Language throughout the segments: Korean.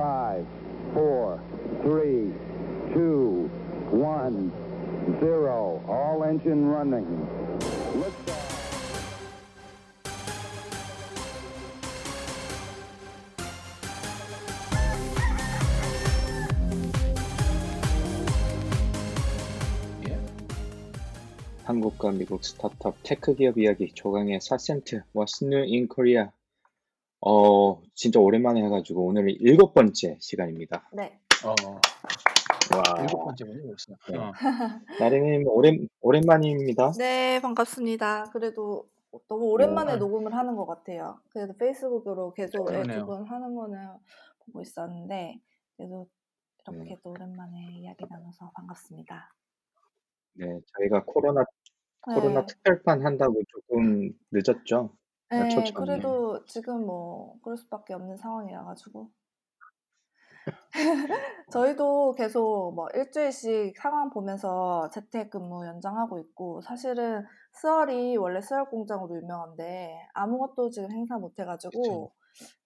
five, four, three, two, one, zero. All engine running. Liftoff. 한국과 미국 스타트업 테크 기업 이야기 조강의 4센트 What's New in Korea 어 진짜 오랜만에 해가지고 오늘은 일곱 번째 시간입니다. 네. 어, 와 일곱 번째군요, 벌써. 네. 어. 나린님 오랜 오랜만입니다. 네, 반갑습니다. 그래도 너무 오랜만에 네. 녹음을 하는 것 같아요. 그래도 페이스북으로 계속 그러네요. 두번 하는 거는 보고 있었는데, 그래도 이렇게 네. 또 오랜만에 이야기 나눠서 반갑습니다. 네 저희가 코로나 코로나 네. 특별판 한다고 조금 늦었죠. 네, 초참에. 그래도 지금 뭐 그럴 수밖에 없는 상황이라 가지고 저희도 계속 뭐 일주일씩 상황 보면서 재택근무 연장하고 있고 사실은 스월이 원래 스월 공장으로 유명한데 아무것도 지금 행사 못 해가지고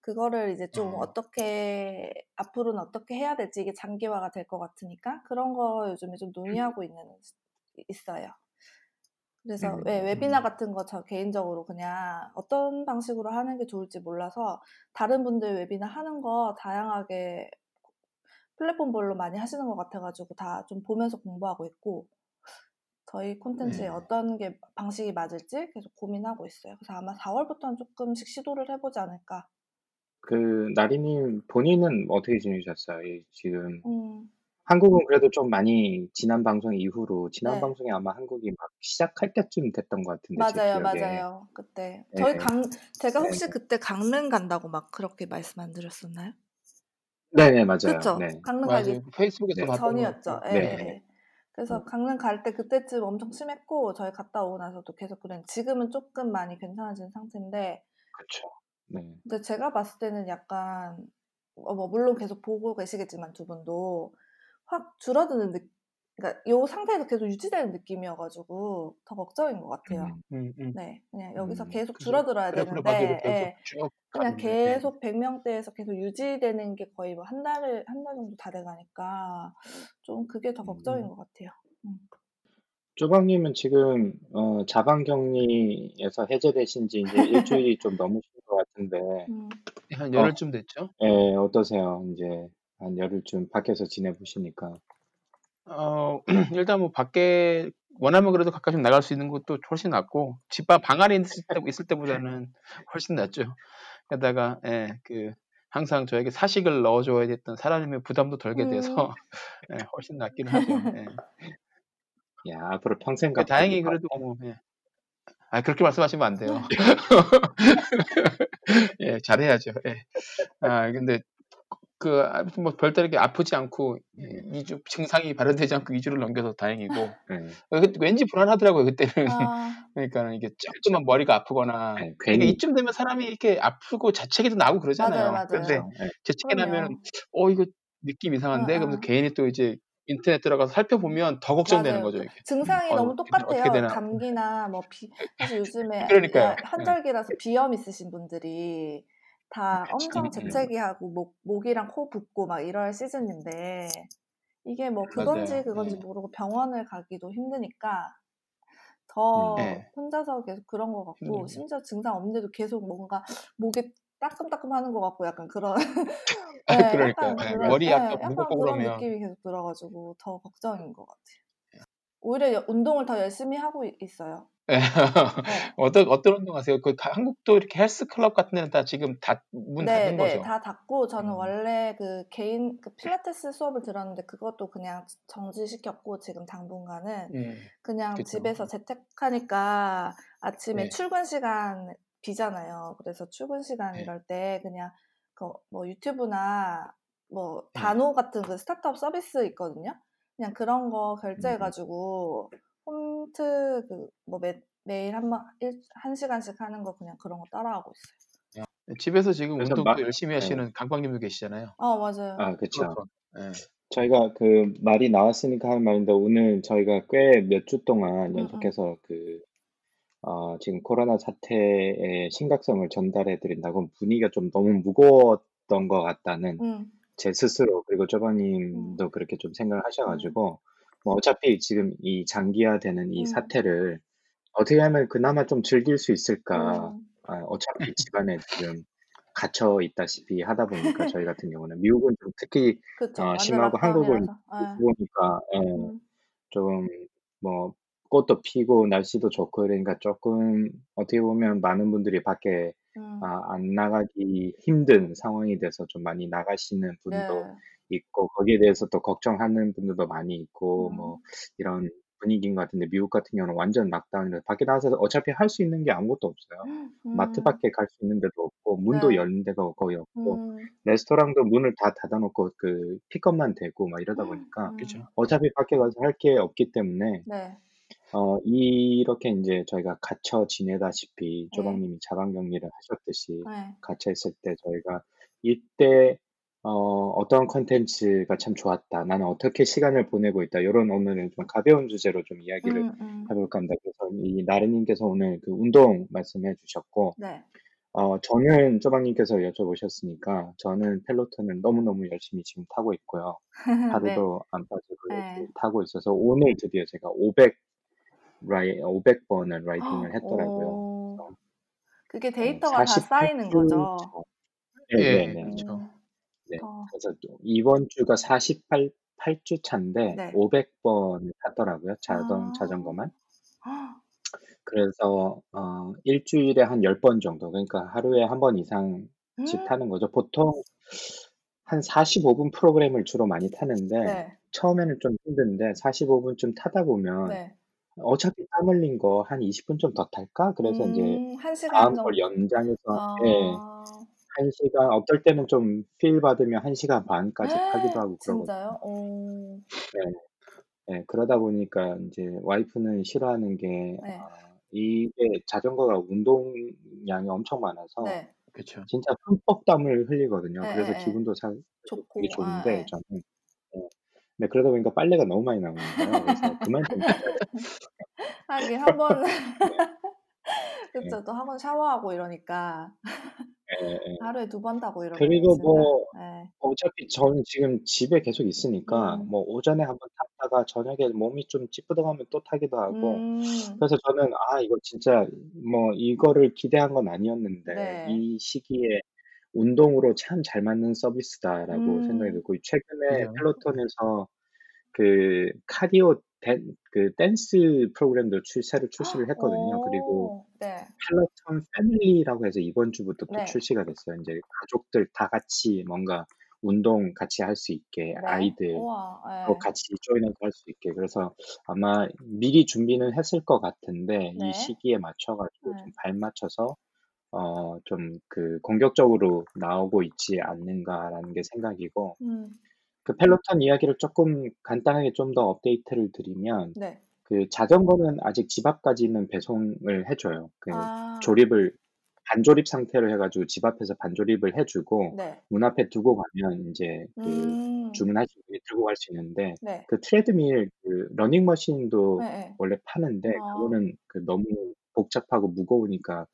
그거를 이제 좀 어. 어떻게 앞으로는 어떻게 해야 될지 이게 장기화가 될 것 같으니까 그런 거 요즘에 좀 논의하고 있는 있어요. 그래서 음, 왜 음. 웨비나 같은 거 저 개인적으로 그냥 어떤 방식으로 하는 게 좋을지 몰라서 다른 분들 웨비나 하는 거 다양하게 플랫폼별로 많이 하시는 것 같아가지고 다 좀 보면서 공부하고 있고 저희 콘텐츠에 음. 어떤 게 방식이 맞을지 계속 고민하고 있어요. 그래서 아마 4월부터는 조금씩 시도를 해보지 않을까. 그 나린님 본인은 어떻게 지내셨어요? 이 지금 음, 한국은 그래도 좀 많이 지난 방송 이후로 지난 네. 방송에 아마 한국이 막 시작할 때쯤 됐던 것 같은데 제 맞아요, 기억에. 맞아요. 그때 네. 저희 강 제가 혹시 네. 그때 강릉 간다고 막 그렇게 말씀 안 드렸었나요? 네네 맞아요. 그쵸? 네. 강릉 가기 맞아요. 페이스북에서 네. 봤던 전이었죠. 예, 네. 예, 예. 그래서 네. 강릉 갈 때 그때쯤 엄청 심했고 저희 갔다 오고 나서도 계속 그랬는데 지금은 조금 많이 괜찮아진 상태인데 그렇죠. 네. 근데 제가 봤을 때는 약간 어, 뭐 물론 계속 보고 계시겠지만 두 분도 확 줄어드는 느 그러니까 요 상태에서 계속 유지되는 느낌이어가지고 더 걱정인 것 같아요. 음, 음, 음. 네, 그냥 여기서 음, 계속. 줄어들어야 되는데, 계속 예, 쭉 그냥 가는데. 네. 계속 100명대에서 계속 유지되는 게 거의 뭐 한 달을 한 달 정도 다 돼가니까 좀 그게 더 걱정인 음. 것 같아요. 음. 쪼박님은 지금 어, 자방격리에서 해제되신 지 이제 일주일이 좀 넘으신 것 같은데, 음. 한 어, 열흘쯤 됐죠? 예, 어떠세요? 이제 한 열흘쯤 밖에서 지내보시니까. 어, 일단 뭐 밖에 원하면 그래도 가끔씩 나갈 수 있는 것도 훨씬 낫고 집밥 방 안에 있을, 때, 있을 때보다는 훨씬 낫죠. 게다가 예, 그 항상 저에게 사식을 넣어줘야 됐던 사람이면 부담도 덜게 음. 돼서 예, 훨씬 낫긴 하죠. 예. 야, 앞으로 평생 그 갖고 다행히 그래도. 뭐 예. 아 그렇게 말씀하시면 안 돼요. 예, 잘해야죠. 예. 아 근데 그 아무튼 뭐 별다르게 아프지 않고 이- 이주 증상이 발현되지 않고 2주를 넘겨서 다행이고 예. 어, 그- 왠지 불안하더라고요 그때는 아, 그러니까 이게 조금만 머리가 아프거나 예, 그러니까 괜히, 이쯤 되면 사람이 이렇게 아프고 자책이도 나고 그러잖아요. 맞아요, 맞아요. 예, 자책이 나면 그럼요. 어 이거 느낌 이상한데 응, 그러면서 응. 괜히 또 이제 인터넷 들어가서 살펴보면 더 걱정되는 맞아요. 거죠 그 이게. 증상이 어, 너무 똑같아요. 되나. 감기나 뭐 비, 사실 요즘에 그러니까요. 야- 환절기라서 비염 있으신 분들이 다 그쵸. 엄청 음. 재채기 하고 목, 목이랑 코 붓고 막 이럴 시즌인데 이게 뭐 그건지 맞아요. 그건지 예. 모르고 병원을 가기도 힘드니까 더 예. 혼자서 계속 그런 것 같고 힘들죠. 심지어 증상 없는데도 계속 뭔가 목이 따끔따끔 하는 것 같고 약간 그런 아, 네, 그러니까요. 약간 예, 그런 머리 네, 약간 무겁고 그런 느낌이 계속 들어가지고 더 걱정인 것 같아요. 오히려 여- 운동을 더 열심히 하고 이- 있어요. 예. 네. 어떤 어떤 운동 하세요? 그 가- 한국도 이렇게 헬스 클럽 같은 데는 다 지금 다문 네, 닫은 네, 거죠. 다 닫고 저는 음. 원래 그 개인 그 필라테스 수업을 들었는데 그것도 그냥 정지시켰고 지금 당분간은 음. 그냥 그쵸. 집에서 재택하니까 아침에 네. 출근 시간 비잖아요. 그래서 출근 시간 네. 이럴 때 그냥 그 뭐 유튜브나 뭐 네. 단오 같은 그 스타트업 서비스 있거든요. 그냥 그런 거 음, 결제해가지고 홈트 그 뭐 매일 한, 번, 일, 한 시간씩 하는 거 그냥 그런 거 따라하고 있어요. 집에서 지금 운동 마- 또 열심히 네. 하시는 강광님도 계시잖아요. 어, 맞아요. 아. 그렇죠. 예. 저희가 그 말이 나왔으니까 하는 말인데 오늘 저희가 꽤 몇 주 동안 응, 연속해서 그 어, 지금 코로나 사태의 심각성을 전달해 드린다고 분위기가 좀 너무 무거웠던 것 같다는 응. 제 스스로 그리고 음. 쪼박님도 그렇게 좀 생각을 하셔가지고 뭐 어차피 지금 이 장기화되는 이 음. 사태를 어떻게 하면 그나마 좀 즐길 수 있을까? 음. 아, 어차피 집안에 지금 갇혀 있다시피 하다 보니까 저희 같은 경우는 미국은 좀 특히 그쵸. 어, 완전 심하고 한국은 락다운이라서. 예. 보니까 예, 음. 좀 뭐 꽃도 피고 날씨도 좋고 그러니까 조금 어떻게 보면 많은 분들이 밖에 음. 아, 안 나가기 힘든 상황이 돼서 좀 많이 나가시는 분도 네. 있고 거기에 대해서 또 걱정하는 분들도 많이 있고 뭐 음. 이런 분위기인 것 같은데 미국 같은 경우는 완전 락다운이라 밖에 나가서 어차피 할 수 있는 게 아무것도 없어요. 마트 음. 밖에 갈 수 있는 데도 없고 문도 네. 열린 데가 거의 없고 음. 레스토랑도 문을 다 닫아놓고 그 픽업만 되고 막 이러다 보니까 음. 그죠. 어차피 밖에 가서 할 게 없기 때문에 네. 어, 이렇게 이제 저희가 갇혀 지내다시피 네. 쪼박님이 자가격리를 하셨듯이 네. 갇혀 있을 때 저희가 이때 어, 어떤 컨텐츠가 참 좋았다. 나는 어떻게 시간을 보내고 있다. 이런 오늘은 좀 가벼운 주제로 좀 이야기를 음, 음. 해볼까 합니다. 그래서 이 나르님께서 오늘 그 운동 말씀해 주셨고, 네. 어, 저는 쪼박님께서 여쭤보셨으니까 저는 Peloton을 너무너무 열심히 지금 타고 있고요. 네. 하루도 안 빠지고 네. 열심히 타고 있어서 오늘 드디어 제가 500 ride 500번을 riding을 했더라고요. 오. 그래서 그게 네, 데이터가 다 쌓이는 48주 거죠. 차. 예, 네네네. 그렇죠. 음. 네. 어. 그래서 또 이번 주가 48, 8주 차인데 네. 500번을 탔더라고요. 자동, 아. 자전거만. 그래서 어, 일주일에 한 10번 정도. 그러니까 하루에 한 번 이상씩 음. 타는 거죠. 보통 한 45분 프로그램을 주로 많이 타는데 네. 처음에는 좀 힘든데 45분쯤 타다 보면 네. 어차피 땀 흘린 거 한 20 분 좀 더 탈까? 그래서 이제 음, 한 시간 다음 정도. 걸 연장해서 예, 아. 1 시간 어떨 때는 좀 필 받으면 1 시간 반까지 타기도 하고 그러거든요. 진짜요? 오. 네. 네, 그러다 보니까 이제 와이프는 싫어하는 게 네. 어, 이게 자전거가 운동량이 엄청 많아서 네. 그렇죠. 진짜 흠뻑 땀을 흘리거든요. 예, 그래서 예, 예. 기분도 사, 좋고. 되게 아, 좋은데 예. 저는 네. 네, 그러다 보니까 빨래가 너무 많이 나오는 거예요. 그래서 그만 좀. 하긴 한 번, 네. 그쵸. 또한 번 샤워하고 이러니까. 예, 예. 하루에 두 번 타고 이러면 그리고. 뭐 네. 어차피 저는 지금 집에 계속 있으니까 음. 뭐 오전에 한 번 탔다가 저녁에 몸이 좀 찌뿌둥하면 또 타기도 하고 음. 그래서 저는 아 이거 진짜 뭐 이거를 기대한 건 아니었는데 네. 이 시기에 운동으로 참 잘 맞는 서비스다라고 생각이 음. 들고 최근에 그죠. Peloton에서 그 cardio 댄, 그 댄스 프로그램도 출, 새로 출시를 했거든요. 그리고 오. 네. Peloton Family라고 해서 이번 주부터 또 네. 출시가 됐어요. 이제 가족들 다 같이 뭔가 운동 같이 할 수 있게 네. 아이들. 또 예. 같이 join해서 할 수 있게 그래서 아마 미리 준비는 했을 것 같은데 이 네. 시기에 맞춰가지고 네. 좀 발맞춰서 어 좀 그 공격적으로 나오고 있지 않는가라는 게 생각이고 음. 그 Peloton 이야기를 조금 간단하게 좀 더 업데이트를 드리면 네. 그 자전거는 아직 집 앞까지는 배송을 해줘요. 그 아. 조립을 반조립 상태로 해가지고 집 앞에서 반조립을 해주고 네. 문 앞에 두고 가면 이제 그 음. 주문하신 분이 들고 갈 수 있는데 네. 그 트레드밀 그 러닝머신도 네, 네. 원래 파는데 아. 그거는 그 너무 복잡하고 무거우니까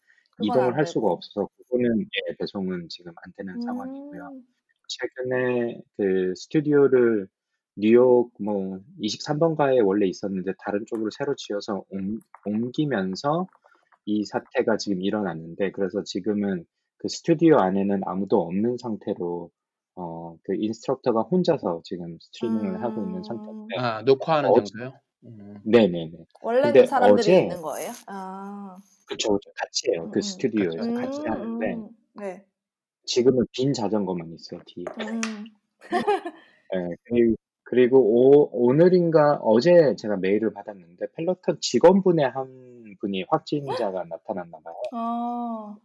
이동을 안할 수가. 없어서 그거는 예, 배송은 지금 안 되는 상황이고요. 음. 최근에 그 스튜디오를 뉴욕 뭐 23번가에 원래 있었는데 다른 쪽으로 새로 지어서 옮, 옮기면서 이 사태가 지금 일어났는데 그래서 지금은 그 스튜디오 안에는 아무도 없는 상태로 어, 그 인스트럭터가 혼자서 지금 스트리밍을 하고 있는 음. 상태인데 아, 녹화하는 어제 정도요? 음. 네네네. 원래도 근데 사람들이 어제 있는 거예요? 아. 그쵸, 그쵸. 같이 해요. 음, 그 음. 스튜디오에서 그쵸. 같이 음, 하는데 음. 네. 지금은 빈 자전거만 있어요, 뒤에. 음. 예, 그리고, 그리고 오, 오늘인가 어제 제가 메일을 받았는데 Peloton 직원분의 한 분이 확진자가 나타났나 봐요. 아.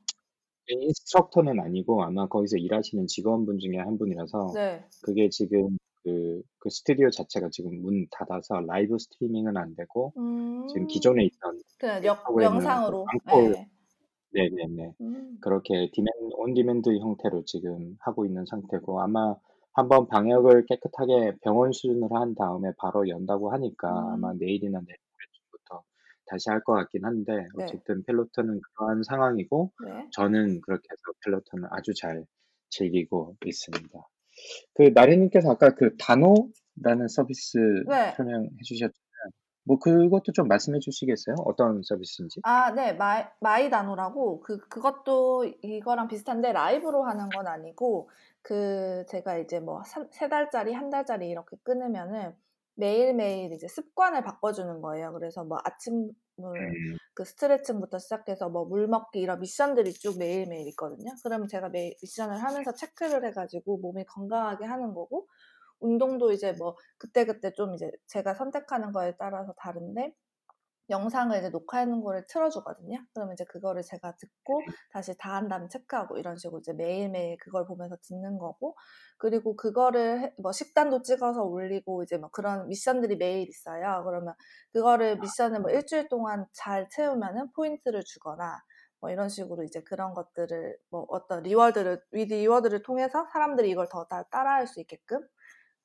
instructor는 아니고 아마 거기서 일하시는 직원분 중에 한 분이라서 네. 그게 지금 그, 그 스튜디오 자체가 지금 문 닫아서 live streaming은 안 되고 지금 음. 기존에 있던 그냥 그 역, 영상으로. 네. 네네네. 음. 그렇게 demand, on-demand 형태로 지금 하고 있는 상태고 아마 한번 방역을 깨끗하게 병원 수준으로 한 다음에 바로 연다고 하니까 아마 음. 내일이나 내일부터 다시 할 것 같긴 한데 네. 어쨌든 Peloton은 그러한 상황이고 네. 저는 그렇게 해서 Peloton을 아주 잘 즐기고 있습니다. 그 나리님께서 아까 그 다노라는 서비스 네. 설명해 주셨잖아요. 뭐 그것도 좀 말씀해 주시겠어요? 어떤 서비스인지? 아, 네, 마이, 마이다노라고, 그, 그것도 이거랑 비슷한데 라이브로 하는 건 아니고, 그, 제가 이제 뭐, 삼- 세 달짜리, 한 달짜리 이렇게 끊으면은 매일매일 이제 습관을 바꿔주는 거예요. 그래서 뭐 아침물, 음, 그 스트레칭부터 시작해서 뭐 물 먹기 이런 미션들이 쭉 매일매일 있거든요. 그러면 제가 매일 미션을 하면서 체크를 해가지고 몸이 건강하게 하는 거고, 운동도 이제 뭐 그때그때 좀 이제 제가 선택하는 거에 따라서 다른데 영상을 이제 녹화하는 거를 틀어주거든요. 그러면 이제 그거를 제가 듣고 다시 다 한 다음에 체크하고 이런 식으로 이제 매일매일 그걸 보면서 듣는 거고 그리고 그거를 해- 뭐 식단도 찍어서 올리고 이제 뭐 그런 미션들이 매일 있어요. 그러면 그거를 미션을 뭐 일주일 동안 잘 채우면은 포인트를 주거나 뭐 이런 식으로 이제 그런 것들을 뭐 어떤 reward를 위드 reward를 통해서 사람들이 이걸 더 다 따라할 수 있게끔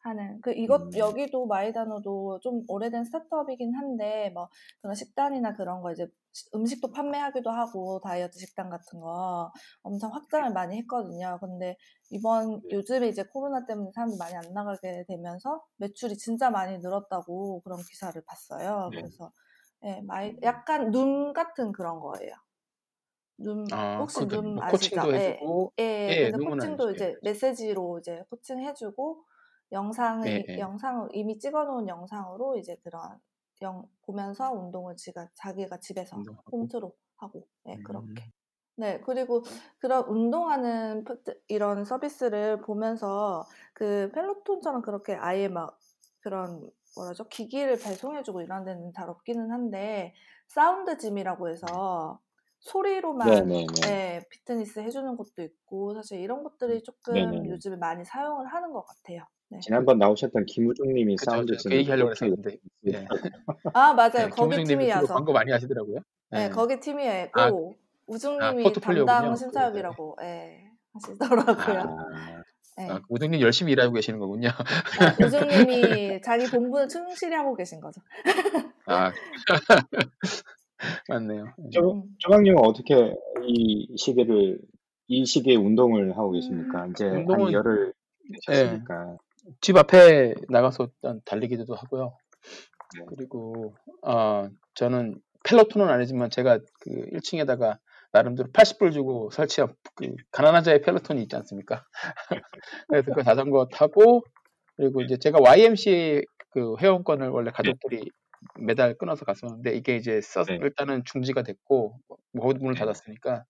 하는 그 이것 음. 여기도 마이다노도 좀 오래된 스타트업이긴 한데 뭐 그런 식단이나 그런 거 이제 시- 음식도 판매하기도 하고 다이어트 식단 같은 거 엄청 확장을 많이 했거든요. 근데 이번 요즘에 이제 코로나 때문에 사람들이 많이 안 나가게 되면서 매출이 진짜 많이 늘었다고 그런 기사를 봤어요. 네. 그래서 예, 마이 약간 눔 같은 그런 거예요. 눔 아, 혹시 그것도 눔 뭐 아시죠? coaching도 예. 해주고, 예, 예, 근데 coaching도 알죠. 이제 메시지로 이제 코칭 해주고 영상을 예, 예. 영상을 이미 찍어놓은 영상으로 이제 그런 영 보면서 운동을 지가 자기가 집에서 운동하고. 홈트로 하고 네 음. 그렇게 네 그리고 그런 운동하는 이런 서비스를 보면서 그 펠로톤처럼 그렇게 아예 막 그런 뭐라죠 기기를 배송해주고 이런 데는 잘 없기는 한데 사운드 짐이라고 해서 소리로만 네네네. 네, 피트니스 해주는 것도 있고 사실 이런 것들이 조금 네네네. 요즘에 많이 사용을 하는 것 같아요. 네. 지난번 나오셨던 김우중 님이 그쵸, 사운드 그쵸. 그 얘기 하려고 그렇게 했었는데, 예. 아 맞아요. 예, 거기 김우중님이 팀이어서. 광고 많이 하시더라고요. 네, 예. 거기 팀이었고 아, 우중님이 포트폴리오군요. 담당 심사위라고 예, 하시더라고요. 아, 예. 아, 우등님 열심히 일하고 계시는 거군요. 네, 우중님이 자기 본분을 충실히 하고 계신 거죠. 아, 맞네요. 예. 조, 음. 조강님은 어떻게 이 시기를 이 시기에 운동을 하고 계십니까? 이제 한 운동은 열흘 예, 되셨으니까. 집 앞에 나가서 일단 달리기도 하고요. 네. 그리고 어, 저는 펠로톤은 아니지만 제가 그 1층에다가 나름대로 80불 주고 설치한 그 가난한 자의 펠로톤이 있지 않습니까? 그래서 그 자전거 타고 그리고 이제 제가 YMCA 그 회원권을 원래 가족들이 매달 끊어서 갔었는데 이게 이제 써 네. 일단은 중지가 됐고 뭐 문을 네. 닫았으니까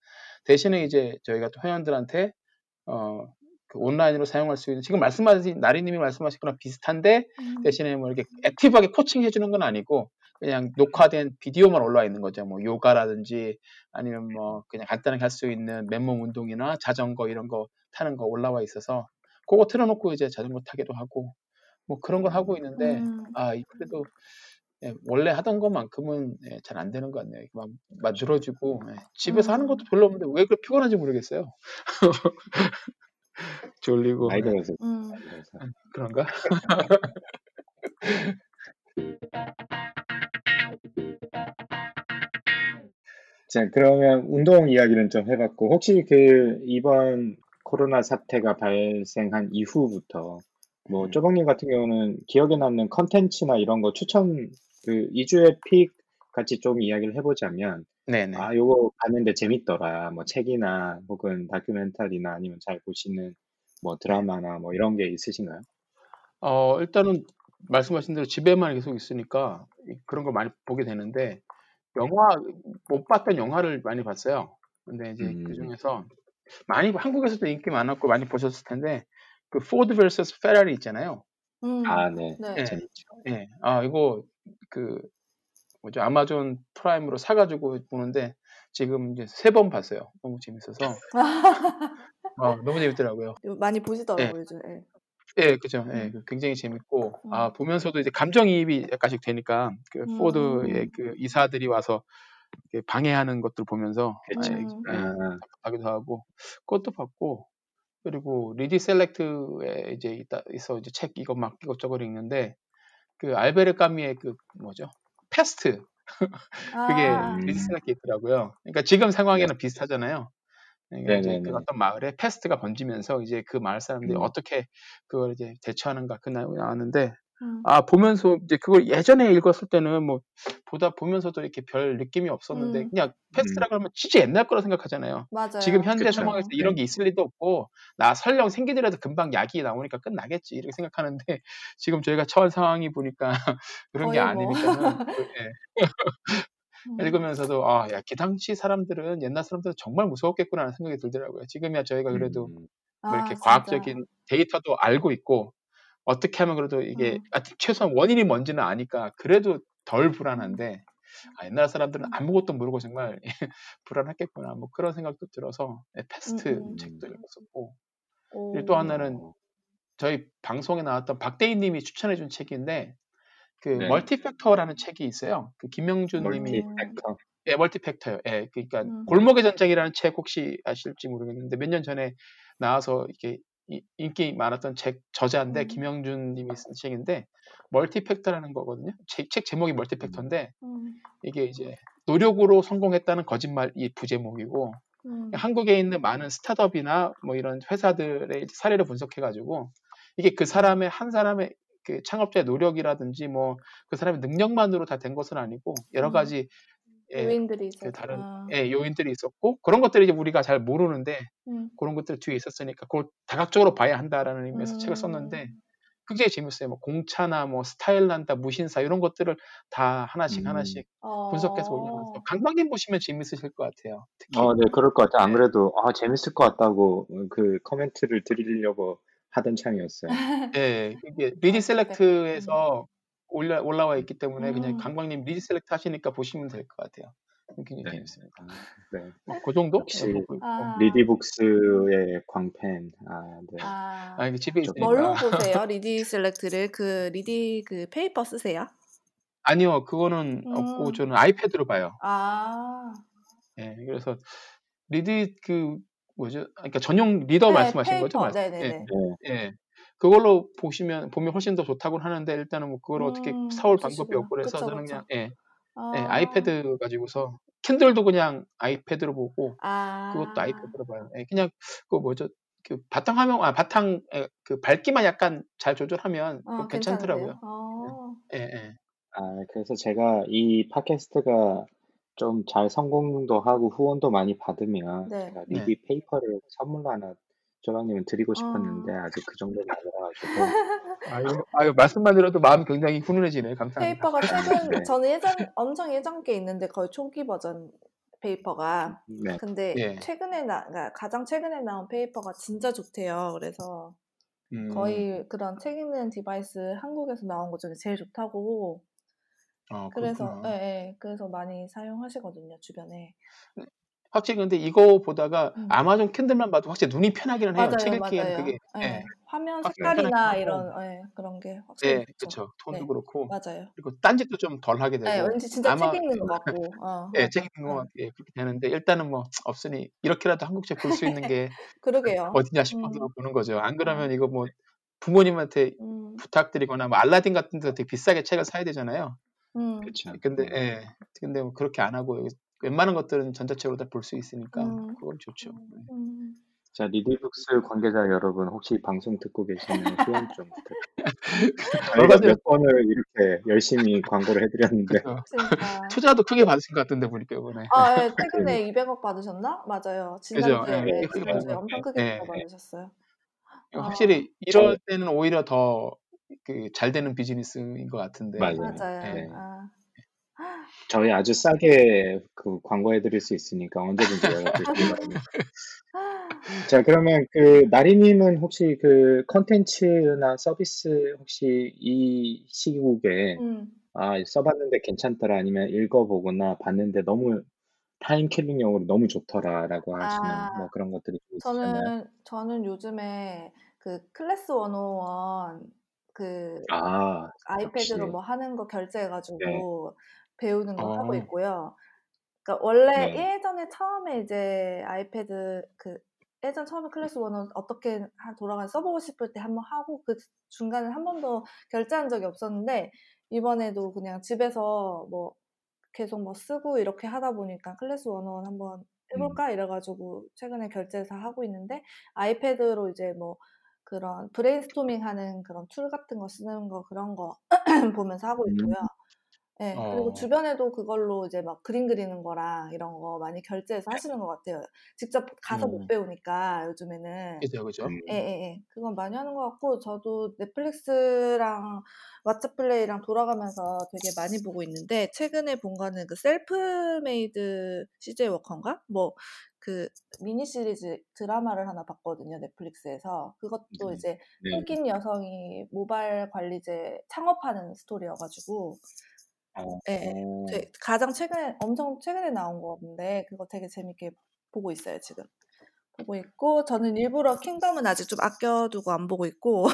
대신에 이제 저희가 또 회원들한테 어, 그 온라인으로 사용할 수 있는 지금 말씀하신 나리님이 말씀하신 거랑 비슷한데 음. 대신에 뭐 이렇게 액티브하게 코칭 해주는 건 아니고 그냥 녹화된 비디오만 올라와 있는 거죠. 뭐 요가라든지 아니면 뭐 그냥 간단하게 할 수 있는 맨몸 운동이나 자전거 이런 거 타는 거 올라와 있어서 그거 틀어놓고 이제 자전거 타기도 하고 뭐 그런 걸 하고 있는데 음. 아 이- 그래도 예, 원래 하던 것만큼은 예, 잘안 되는 것 같네요. 막, 막 늘어지고 예, 집에서 하는 것도 음. 별로 없는데 왜 그렇게 피곤한지 모르겠어요. 졸리고 나이 예, 들어서. 음. 나이 들어서. 그런가? 자, 그러면 운동 이야기는 좀 해봤고, 혹시 그 이번 코로나 사태가 발생한 이후부터, 뭐, 음. 쪼박님 같은 경우는 기억에 남는 컨텐츠나 이런 거 추천, 그 2주의 픽 같이 좀 이야기를 해보자면, 네네. 아, 요거 봤는데 재밌더라. 뭐, 책이나 혹은 다큐멘터리나 아니면 잘 보시는 뭐 드라마나 뭐 이런 게 있으신가요? 어, 일단은 말씀하신 대로 집에만 계속 있으니까 이- 그런 걸 많이 보게 되는데 영화 못 봤던 영화를 많이 봤어요. 근데 이제 음. 그 중에서 많이 한국에서도 인기 많았고 많이 보셨을 텐데 그 포드 vs 페라리 있잖아요. 음. 아, 네. 네. 예. 재밌죠. 예. 아, 이거 그 뭐죠? 아마존 프라임으로 사가지고 보는데 지금 이제 세 번 봤어요. 너무 재밌어서 어, 너무 재밌더라고요. 많이 보시더라고요, 요즘. 예. 예, 그죠. 예, 음. 그 굉장히 재밌고, 음. 아, 보면서도 이제 감정이입이 약간씩 되니까, 그, 음. 포드의 그 이사들이 와서 방해하는 것들 보면서, 그치. 예, 음. 예, 아, 답답하기도 하고, 그것도 봤고, 그리고 리디 셀렉트에 이제 있다, 있어 이제 책 이거 막 이것저것 읽는데, 그 알베르 까뮈의 그, 뭐죠? 페스트. 그게 아. 셀렉트에 있더라고요. 그러니까 지금 상황에는 비슷하잖아요. 그러니까. 그 어떤 마을에 페스트가 번지면서 이제 그 마을 사람들이 음. 어떻게 그걸 이제 대처하는가 그 내용이 나왔는데 음. 아 보면서 이제 그걸 예전에 읽었을 때는 뭐 보다 보면서도 이렇게 별 느낌이 없었는데 음. 그냥 패스트라고 하면 진짜 옛날 거라 생각하잖아요. 맞아요. 지금 현대 그쵸. 상황에서 네. 이런 게 있을 리도 없고 나 설령 생기더라도 금방 약이 나오니까 끝나겠지 이렇게 생각하는데 지금 저희가 처한 상황이 보니까 그런 게 뭐. 아니니까는 그, 예. 음. 읽으면서도 아, 야, 그 당시 사람들은 옛날 사람들은 정말 무서웠겠구나라는 생각이 들더라고요. 지금이야 저희가 그래도 음. 뭐 이렇게 아. 과학적인 데이터도 알고 있고 어떻게 하면 그래도 이게 음. 아, 최소한 원인이 뭔지는 아니까 그래도 덜 불안한데 아, 옛날 사람들은 음. 아무것도 모르고 정말 불안했겠구나 뭐 그런 생각도 들어서 네, 페스트 음, 음. 책도 읽었었고 오. 그리고 또 하나는 저희 방송에 나왔던 박대희님이 추천해준 책인데 그 네. 멀티팩터라는 책이 있어요. 그 김영준님이 멀티팩터. 예, 멀티팩터요. 예, 그러니까 음. 골목의 전쟁이라는 책 혹시 아실지 모르겠는데 몇 년 전에 나와서 이렇게 이- 인기 많았던 책 저자인데 음. 김영준 님이 쓴 책인데 멀티팩터라는 거거든요. 책, 책 제목이 멀티팩터인데 음. 이게 이제 노력으로 성공했다는 거짓말이 부제목이고 음. 한국에 있는 많은 스타트업이나 뭐 이런 회사들의 사례를 분석해가지고 이게 그 사람의 한 사람의 그 창업자의 노력이라든지 뭐 그 사람의 능력만으로 다 된 것은 아니고 여러 음. 가지 예, 요인들이 그 있었. 다른 아. 예, 요인들이 있었고 그런 것들이 이제 우리가 잘 모르는데 음. 그런 것들 뒤에 있었으니까 그걸 다각적으로 봐야 한다라는 의미에서 책을 음. 썼는데 굉장히 재밌어요. 뭐 공차나 뭐 스타일 난다, 무신사 이런 것들을 다 하나씩 음. 하나씩 어. 분석해서 올려놔서 강박님 보시면 재밌으실 것 같아요. 특히 어, 네, 그럴 것 같아요. 안 네. 그래도, 아, 재밌을 것 같다고, 그, 코멘트를 드리려고 하던 참이었어요. 예, 이게 리디 아, 셀렉트에서 올라 올라와 있기 때문에 그냥 음. 강박님 리디 셀렉트 하시니까 보시면 될 것 같아요. 굉장히 네. 재밌습니다. 아, 네. 뭐, 그 정도? 그- 아. 리디북스의 광팬. 아, 네. 아. 아, 이게 집에 좀- 있으니까. 뭘로 보세요? 리디 셀렉트를 그 리디 그 페이퍼 쓰세요? 아니요, 그거는 음. 없고 저는 아이패드로 봐요. 아. 예, 그래서 리디 그 뭐죠? 아, 그러니까 전용 reader 네, 말씀하신 거죠? 페이퍼. 네네네. 네. 예, 예. 그걸로 보시면 보면 훨씬 더 좋다고는 하는데 일단은 뭐 그걸 어떻게 음, 사올. 방법이 없고 그래서 그쵸, 저는 그쵸. 그냥 예, 아. 예, 아이패드 가지고서 킨들도 그냥 아이패드로 보고 아. 그것도 아이패드로 봐요. 예, 그냥 그 뭐죠? 그 바탕 화면 아 바탕 에, 그 밝기만 약간 잘 조절하면 어, 괜찮더라고요. 어. 예, 예. 아, 그래서 제가 이 팟캐스트가 좀 잘 성공도 하고 후원도 많이 받으면 네. 제가 리디 페이퍼를 선물로 하나 조방님은 드리고 싶었는데 아 직 그 정도는 아니라가지고 아유, 아유 말씀만 들어도 마음 굉장히 훈훈해지네. 감사합니다. 페이퍼가 최근 네. 저는 예전 엄청 예전 게 있는데 거의 초기 버전 페이퍼가 네. 근데 예. 최근에 나 그러니까 가장 최근에 나온 페이퍼가 진짜 좋대요. 그래서 음, 거의 그런 책 읽는 device 한국에서 나온 것 중에 제일 좋다고 어, 그래서. 예, 예, 그래서 많이 사용하시거든요 주변에 확실히 근데 이거 보다가 음. 아마존 캔들만 봐도 확실히 눈이 편하기는 해요. 책 맞아요 읽기에는 맞아요 그게 예, 예, 화면 색깔이나 이런. 예, 그런 게 확실히 예, 좋죠. 그렇죠. 톤도 네. 그렇고 맞아요. 그리고 딴짓도 좀 덜 하게 되고 예, 왠지 진짜 아마 책 읽는 것 같고 어, 예, 맞아. 책 읽는 것 예. 같- 예, 그렇게 되는데 일단은 뭐 없으니 이렇게라도 한국 책 볼 수 있는 게 그러게요. 어디냐 싶어서 음, 보는 거죠. 안 그러면 이거 뭐 부모님한테 음, 부탁드리거나 뭐 알라딘 같은 데서 되게 비싸게 책을 사야 되잖아요. 음, 그렇죠. 근데 예, 근데 뭐 그렇게 안 하고 웬만한 것들은 전자책으로 다 볼 수 있으니까 음. 그건 좋죠. 음. 자, 리디북스 관계자 여러분, 혹시 방송 듣고 계시면 후원 좀 부탁드립니다. 저희가 몇 번을 이렇게 열심히 광고를 해드렸는데. 진짜. 투자도 크게 받으신 것 같은데 보니까 이번에. 아, 예, 최근에 200억 받으셨나? 맞아요. 지난주에, 예, 예, 지난주에 받으신 엄청 것 크게 예. 받으셨어요. 아, 확실히 이럴 때는 오히려 더 그 잘 되는 비즈니스인 것 같은데. 맞아요. 맞아요. 예. 네. 아, 저희 아주 싸게 그 광고해 드릴 수 있으니까 언제든지 연락 주시기 바랍니다. 자, 그러면 그 나리님은 혹시 그 컨텐츠나 서비스 혹시 이 시국에 음, 아, 써봤는데 괜찮더라 아니면 읽어보거나 봤는데 너무 time killing용으로 너무 좋더라라고 하시는 아, 뭐 그런 것들이 좀 있으셨나요? 저는, 저는 요즘에 그 클래스 101 그 아, 아이패드로. 뭐 하는 거 네. 결제해가지고 배우는 거 하고 어, 있고요. 그러니까 원래 네. 예전에 처음에 이제 아이패드 그 예전 처음에 클래스 원은 어떻게 하- 돌아가 써보고 싶을 때 한번 하고 그 중간에 한 번도 결제한 적이 없었는데 이번에도 그냥 집에서 뭐 계속 뭐 쓰고 이렇게 하다 보니까 클래스 원원 한번 해볼까 이래가지고 최근에 결제해서 하고 있는데 아이패드로 이제 뭐 그런 브레인스토밍 하는 그런 툴 같은 거 쓰는 거 그런 거 보면서 하고 음. 있고요. 네, 그리고 어. 주변에도 그걸로 이제 막 그림 그리는 거랑 이런 거 많이 결제해서 하시는 것 같아요. 직접 가서 음. 못 배우니까 요즘에는. 그죠, 그죠. 음. 예, 예, 예. 그건 많이 하는 것 같고, 저도 넷플릭스랑 왓챠플레이랑 돌아가면서 되게 많이 보고 있는데, 최근에 본 거는 그 Self Made CJ 워커인가? 뭐, 그 미니 시리즈 드라마를 하나 봤거든요, 넷플릭스에서. 그것도 네. 이제 네. 흑인 여성이 모바일 관리제 창업하는 스토리여가지고, 어, 예, 어, 되- 가장 최근에, 엄청 최근에 나온 건데, 그거 되게 재밌게 보고 있어요, 지금. 보고 있고, 저는 일부러 킹덤은 아직 좀 아껴 두고 안 보고 있고,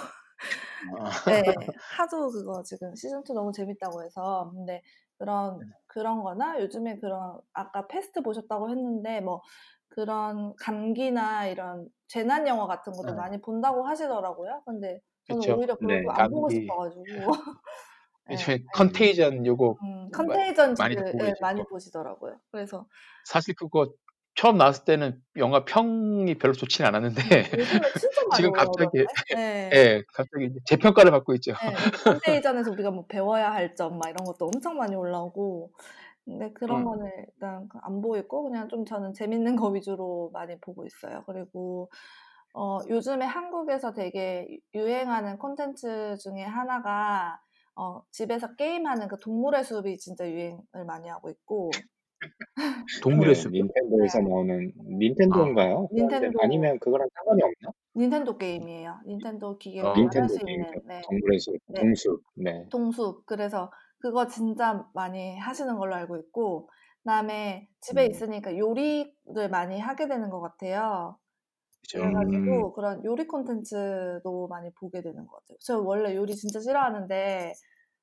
아, 네, 하도 그거 지금 시즌 2 너무 재밌다고 해서. 근데 그런, 그런 거나 요즘에 그런, 아까 패스트 보셨다고 했는데, 뭐, 그런 감기나 이런 재난 영화 같은 것도 네. 많이 본다고 하시더라고요. 근데 저는 그쵸. 오히려 네. 그거 안 보고 감기. 싶어 가지고. 네. 요즘에 컨테이전 요거 음, 마- 컨테이전즈 많이 예, 있죠. 많이 보시더라고요. 그래서 사실 그거 처음 나왔을 때는 영화 평이 별로 좋진 않았는데 많이 지금 갑자기. 네. 예, 갑자기 재평가를 받고 있죠. 네, 컨테이전에서 우리가 뭐 배워야 할 점 막 이런 것도 엄청 많이 올라오고 근데 그런 음. 거는 일단 안 보이고 그냥 좀 저는 재밌는 거 위주로 많이 보고 있어요. 그리고 어, 요즘에 한국에서 되게 유행하는 콘텐츠 중에 하나가 어, 집에서 게임하는 그 동물의 숲이 진짜 유행을 많이 하고 있고 동물의 네, 숲. 닌텐도에서 나오는 닌텐도인가요? 닌텐도 아니면 그거랑 상관이 없나? 닌텐도 게임이에요. 닌텐도 기계로 어. 할 닌텐도 수 게임, 있는 네. 동물의 숲, 네. 동숲. 네. 동숲. 그래서 그거 진짜 많이 하시는 걸로 알고 있고, 그다음에 집에 음. 있으니까 요리를 많이 하게 되는 것 같아요. 그죠. 그래가지고 그런 요리 콘텐츠도 많이 보게 되는 것 같아요. 저 원래 요리 진짜 싫어하는데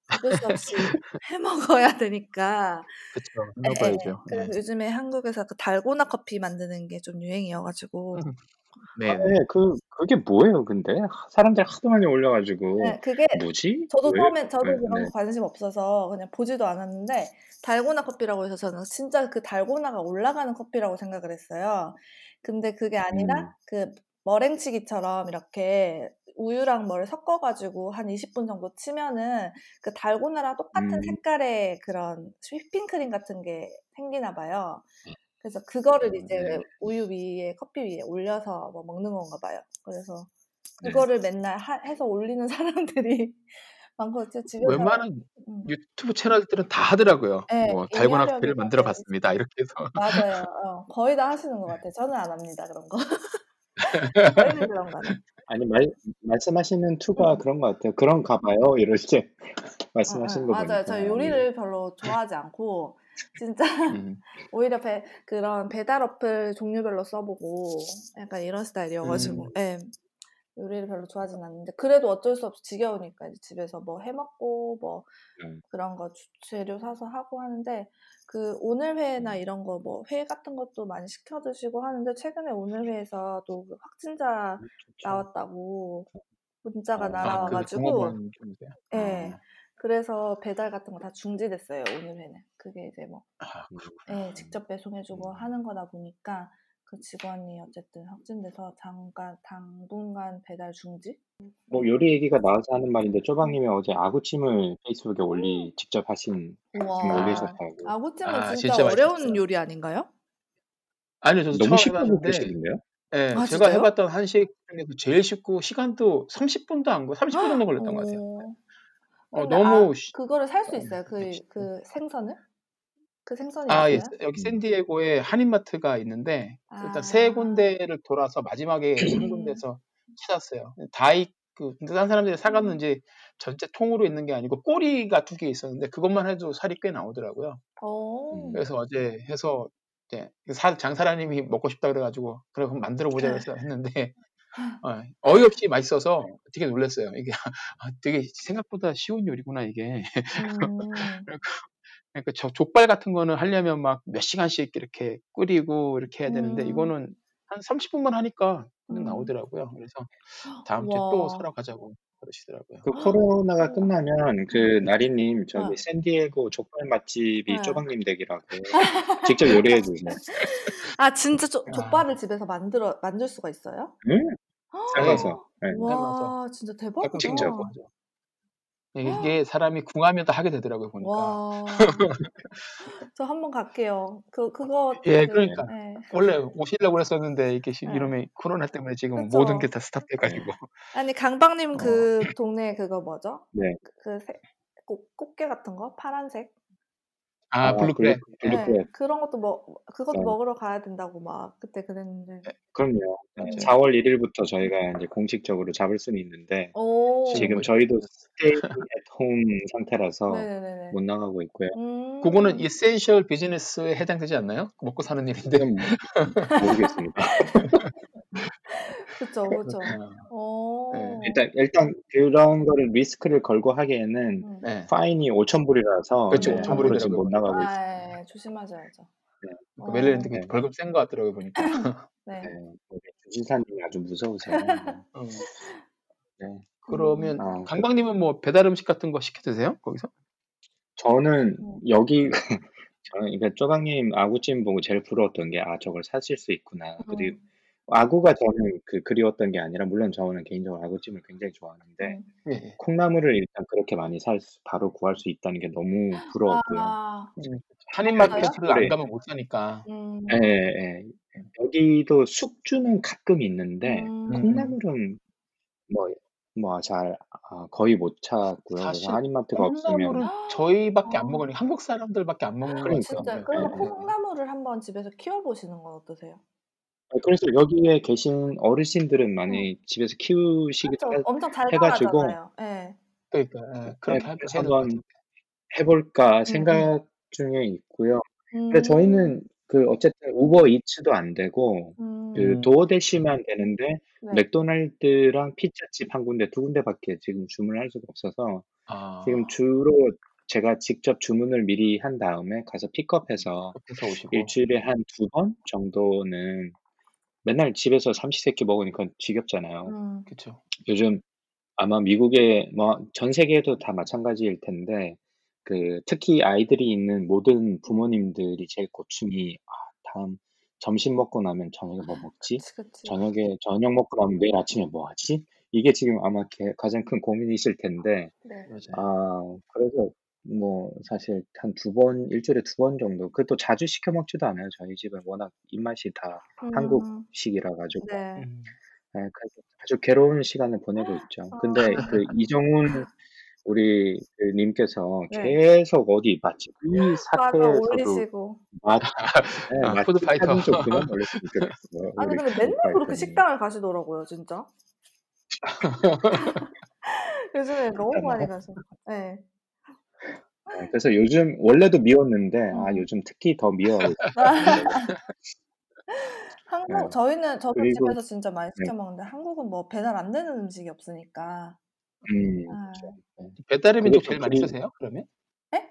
어쩔 수 없이 해 먹어야 되니까. 그쵸. 예, 예. 먹어야죠. 네. 그래서 요즘에 한국에서 그 달고나 커피 만드는 게 좀 유행이어가지고. 네. 아, 네, 그, 그게 뭐예요, 근데? 사람들 하도 많이 올려 가지고. 네, 그게 뭐지? 저도 왜? 처음에 저도 네, 그런 네. 거 관심 없어서 그냥 보지도 않았는데 달고나 커피라고 해서 저는 진짜 그 달고나가 올라가는 커피라고 생각을 했어요. 근데 그게 아니라 음. 그 머랭치기처럼 이렇게 우유랑 뭐를 섞어가지고 한 20분 정도 치면은 그 달고나랑 똑같은 음. 색깔의 그런 휘핑크림 같은 게 생기나 봐요. 그래서 그거를 이제 네. 우유 위에 커피 위에 올려서 뭐 먹는 건가 봐요. 그래서 네. 그거를 맨날 하- 해서 올리는 사람들이 많고 제 집에서 웬만한 음, 유튜브 채널들은 다 하더라고요. 네, 뭐 달고나 커피를 만들어 봤습니다. 이렇게 해서. 맞아요. 어, 거의 다 하시는 것 같아요. 저는 안 합니다 그런 거. 저희는 그런 거는. 아니, 말, 말씀하시는 투가 음. 그런 것 같아요. 그런가 봐요. 이렇게 어, 말씀하시는 어, 거 맞아요. 보니까. 저 요리를 별로 좋아하지 않고 진짜 음. 오히려 배, 그런 배달 어플 종류별로 써보고 약간 이런 스타일이어가지고 음. 예, 요리를 별로 좋아하진 않는데 그래도 어쩔 수 없이 지겨우니까 이제 집에서 뭐 해먹고 뭐 음. 그런 거 주- 재료 사서 하고 하는데 그 오늘 회나 음. 이런 거 뭐 회 같은 것도 많이 시켜 드시고 하는데 최근에 오늘 회에서도 그 확진자 좋죠. 나왔다고 문자가 어. 아, 그 날아와가지고? 예 아. 그래서 배달 같은 거 다 중지됐어요 오늘 회는 그게 이제 뭐 아, 예, 직접 배송해주고 음. 하는 거다 보니까 그 직원이 어쨌든 확진돼서 잠깐 당분간 배달 중지 뭐 요리 얘기가 나와서 하는 말인데 쪼박님이 어제 아구찜을 페이스북에 올리 직접 하신 올리셨다고. 아구찜은 아, 진짜, 진짜 어려운 맛있었어요. 요리 아닌가요? 아니요, 저도 너무 처음 쉽다고 해봤는데, 그러시던데요? 예, 아, 제가 진짜요? 해봤던 한식 중에서 제일 쉽고 시간도 30분도 안 걸, 30분 정도 걸렸던 것 같아요. 어, 어, 너무 아, 쉬- 그거를 살수 어, 있어요? 그, 네. 그 생선을? 그 생선이 아, 예, 있어요? 여기 음. 샌디에고에 한인마트가 있는데 일단 아, 세 군데를 돌아서 마지막에 한 음, 군데서 찾았어요. 다이 그 근데 딴 사람들이 사갔는지 전체 통으로 있는 게 아니고 꼬리가 두 개 있었는데 그것만 해도 살이 꽤 나오더라고요. 오, 음. 그래서 어제 해서 이제 사- 장사라님이 먹고 싶다 그래가지고 그래 그럼 만들어 보자 그래서 했는데 어, 어이없이 맛있어서 되게 놀랐어요. 이게 아, 되게 생각보다 쉬운 요리구나 이게. 음, 그러니까 저 족발 같은 거는 하려면 막 몇 시간씩 이렇게 끓이고 이렇게 해야 되는데 음, 이거는 한 30분만 하니까 음. 나오더라고요. 그래서 다음 주에 또 사러 와, 가자고. 그러시더라고요. 그 코로나가 끝나면 그 음. 나리님 저기 어. 샌디에고 족발 맛집이 네. 쪼박님 댁이라고 직접 요리해 주세요. 아 진짜 조, 아. 족발을 집에서 만들어 만들 수가 있어요? 응? 삶아서. 네. 와 진짜 대박이다. 직접. 맞아. 이게 사람이 궁하면 다 하게 되더라고요 보니까. 와. 저 한번 갈게요. 그 그거 예, 그- 그러니까. 예. 원래 오시려고 했었는데 이게 시- 네. 이러면 코로나 때문에 지금 그쵸. 모든 게 다 스탑돼가지고. 아니 강박님 어. 그 동네 그거 뭐죠? 네. 그, 그 새- 꽃, 꽃게 같은 거 파란색. 아, blue crab. blue- 네, blue crab. 그런 것도 먹 그것도 네. 먹으러 가야 된다고 막 그때 그랬는데. 그럼요. 음. 4월 1 일부터 저희가 이제 공식적으로 잡을 수는 있는데 오. 지금 뭐- 저희도 stay at home 상태라서 네네네네. 못 나가고 있고요. 음. 그거는 essential business에 해당되지 않나요? 먹고 사는 일인데. 지금 모르겠습니다. 그쵸 그쵸. 아, 오. 네. 일단 일단 그런 거를 리스크를 걸고 하기에는 음. 네. 파인이 5천 불이라서 그렇죠, 네, 5,000 앞으로 지금 불이더라고요. 못 나가고 있어요. 아, 예, 조심하셔야죠. 그 멜릴랜드 네. 벌금 센거 같더라고요 보니까. 네. 네, 우리 주지사님이 아주 무서우세요. 어. 네. 그러면 아, 강박님은 뭐 배달 음식 같은 거 시켜 드세요? 거기서? 저는 음. 여기 저는 그러니까 쪼강님 아구찜 보고 제일 부러웠던 게 아 저걸 사실 수 있구나. 음. 그리고 아구가 저는 그 그리웠던 게 아니라 물론 저는 개인적으로 아구찜을 굉장히 좋아하는데 음. 예, 예. 콩나물을 일단 그렇게 많이 살 수- 바로 구할 수 있다는 게 너무 부러웠고요. 아, 한인마켓을 안. 가면 못 사니까. 음. 예, 예. 여기도 숙주는 가끔 있는데 음. 콩나물은 뭐 뭐잘 아, 거의 못 찾고요. 사실 그래서 한인마트가 콩나물은 없으면 저희밖에 아. 안 먹으니 한국 사람들밖에 안 먹는 거 그러니까. 진짜 같아요. 그러면 네. 콩나물을 한번 집에서 키워보시는 건 어떠세요? 아, 그래서 여기에 계신 어르신들은 많이 집에서 키우시기도 그렇죠. 해, 엄청 잘 해 가지고 나가잖아요. 예. 그러니까 예, 그렇게 네, 하- 한번 같아요. 해볼까 생각 중에 있고요. 근데 음. 저희는 그 어쨌든 우버 이츠도 안 되고 음. 그 음. 도어대시만 되는데 네. 맥도날드랑 피자집 한 군데 두 군데밖에 지금 주문할 수가 없어서 아, 지금 주로 제가 직접 주문을 미리 한 다음에 가서 픽업해서 오시고. 일주일에 한 두 번 정도는 맨날 집에서 삼시세끼 먹으니까 지겹잖아요. 음. 그렇죠. 요즘 아마 미국에 뭐 전 세계도 다 마찬가지일 텐데 그 특히 아이들이 있는 모든 부모님들이 제일 고충이 아, 다음 점심 먹고 나면 저녁에 뭐 먹지? 그치, 그치. 저녁에 저녁 먹고 나면 내일 아침에 뭐 하지? 이게 지금 아마 게- 가장 큰 고민이실 텐데 네. 맞아요. 아 그래서 뭐 사실 한두번 일주일에 두번 정도 그것도 자주 시켜 먹지도 않아요. 저희 집은 워낙 입맛이 다 음. 한국식이라 가지고 네. 음. 네, 그래서 아주 괴로운 시간을 보내고 있죠. 근데 아. 그 이정훈 우리 그 님께서 네. 계속 어디 맛집 이 맞아 사태에서도 올리시고. 맛, 네, 아, 맛집 푸드파이터. 사진 좀 그만 올렸으면 좋겠어요. 아니 우리 근데 맨날. 그렇게 식당을 가시더라고요, 진짜. 요즘에 너무 많이 뭐. 가서. 네. 네, 그래서 요즘 원래도 미웠는데 아 음. 요즘 특히 더 미워하고 있어요. 한국 네. 저희는 저도 그리고- 집에서 진짜 많이 네. 시켜 먹는데 한국은 뭐 배달 안 되는 음식이 없으니까. 음, 아. 네. 배달의 민족 제일 많이 그리- 쓰세요? 그러면? 네?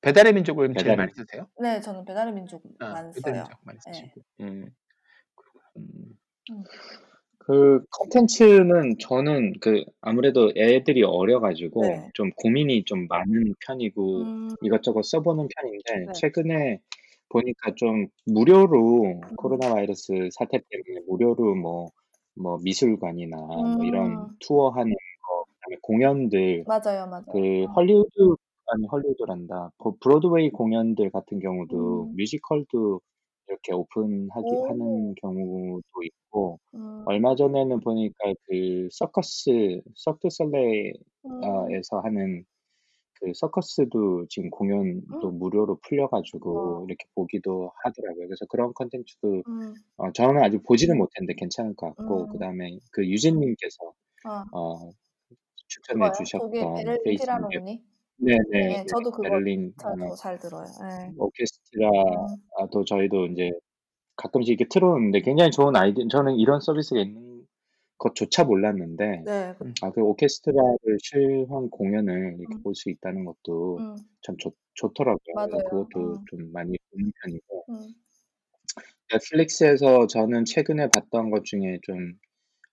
배달의 민족을 제일 배달의 많이 쓰세요? 네, 저는 배달의 민족 아, 많이 배달의 써요. 민족 많이 네. 쓰시고. 음. 음. 음. 그 컨텐츠는 저는 그 아무래도 애들이 어려 가지고 네. 좀 고민이 좀 많은 편이고 음, 이것저것 써 보는 편인데 네. 최근에 보니까 좀 무료로 음. 코로나 바이러스 사태 때문에 무료로 뭐, 뭐 미술관이나 뭐 이런 음. 투어하는 거 그다음에 공연들 맞아요, 맞아요. 그 어. 헐리우드 아니 헐리우드란다 브- 브로드웨이 공연들 같은 경우도 음. 뮤지컬도 이렇게 오픈하기 오. 하는 경우도 있고 음, 얼마 전에는 보니까 그 서커스 Cirque Soleil에서 음. 하는 그 서커스도 지금 공연도 무료로 풀려가지고 와. 이렇게 보기도 하더라고요. 그래서 그런 컨텐츠도 음, 어, 저는 아직 보지는 못했는데 괜찮을 것 같고 음. 그 다음에 그 유진님께서 아, 어, 추천해? 주셨던 피라노니? 네네 네, 저도 그거 베를린 잘, 어, 잘 들어요. 네. 오케스트라도 저희도 이제 가끔씩 이렇게 틀어놓는데 굉장히 좋은 아이디 저는 이런 서비스가 있는 것조차 몰랐는데 네. 음. 아, 그 오케스트라를 실황 공연을 이렇게 음. 볼 수 있다는 것도 음, 참 좋, 좋더라고요. 그래서 맞아요. 그것도 음. 좀 많이 보는 편이고 음. 넷플릭스에서 저는 최근에 봤던 것 중에 좀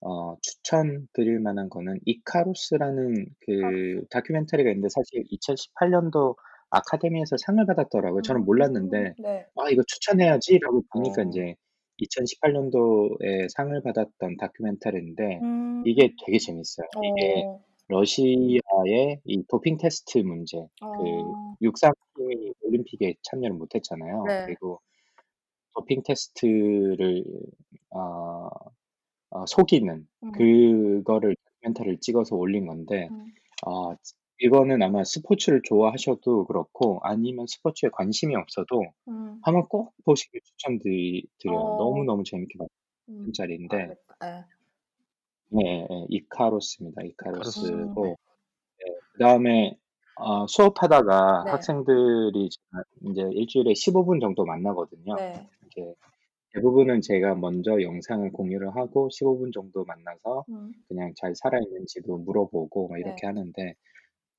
어, 추천드릴 만한 거는 이카루스라는 그 다큐멘터리가 있는데 사실 2018년도 아카데미에서 상을 받았더라고요. 저는 음, 몰랐는데 네. 아 이거 추천해야지라고 보니까 어. 이제 2018년도에 상을 받았던 다큐멘터리인데 음, 이게 되게 재밌어요. 이게 어, 러시아의 이 도핑 테스트 문제, 그 어, 육상팀이 올림픽에 참여를 못했잖아요. 네. 그리고 도핑 테스트를 어, 어, 속이는 음, 그거를 다큐멘터리를 찍어서 올린 건데 음, 어, 이거는 아마 스포츠를 좋아하셔도 그렇고 아니면 스포츠에 관심이 없어도 음, 한번 꼭 보시길 추천드려요. 어, 너무너무 재밌게 봤던 음, 짜리인데 알겠다. 네. 네, 네, 이카로스입니다. 이카로스고 네. 네, 그다음에 어, 수업하다가 네. 학생들이 이제 일주일에 15분 정도 만나거든요. 네. 이게 대부분은 제가 먼저 영상을 공유를 하고 15분 정도 만나서 음, 그냥 잘 살아있는지도 물어보고 막 이렇게 네. 하는데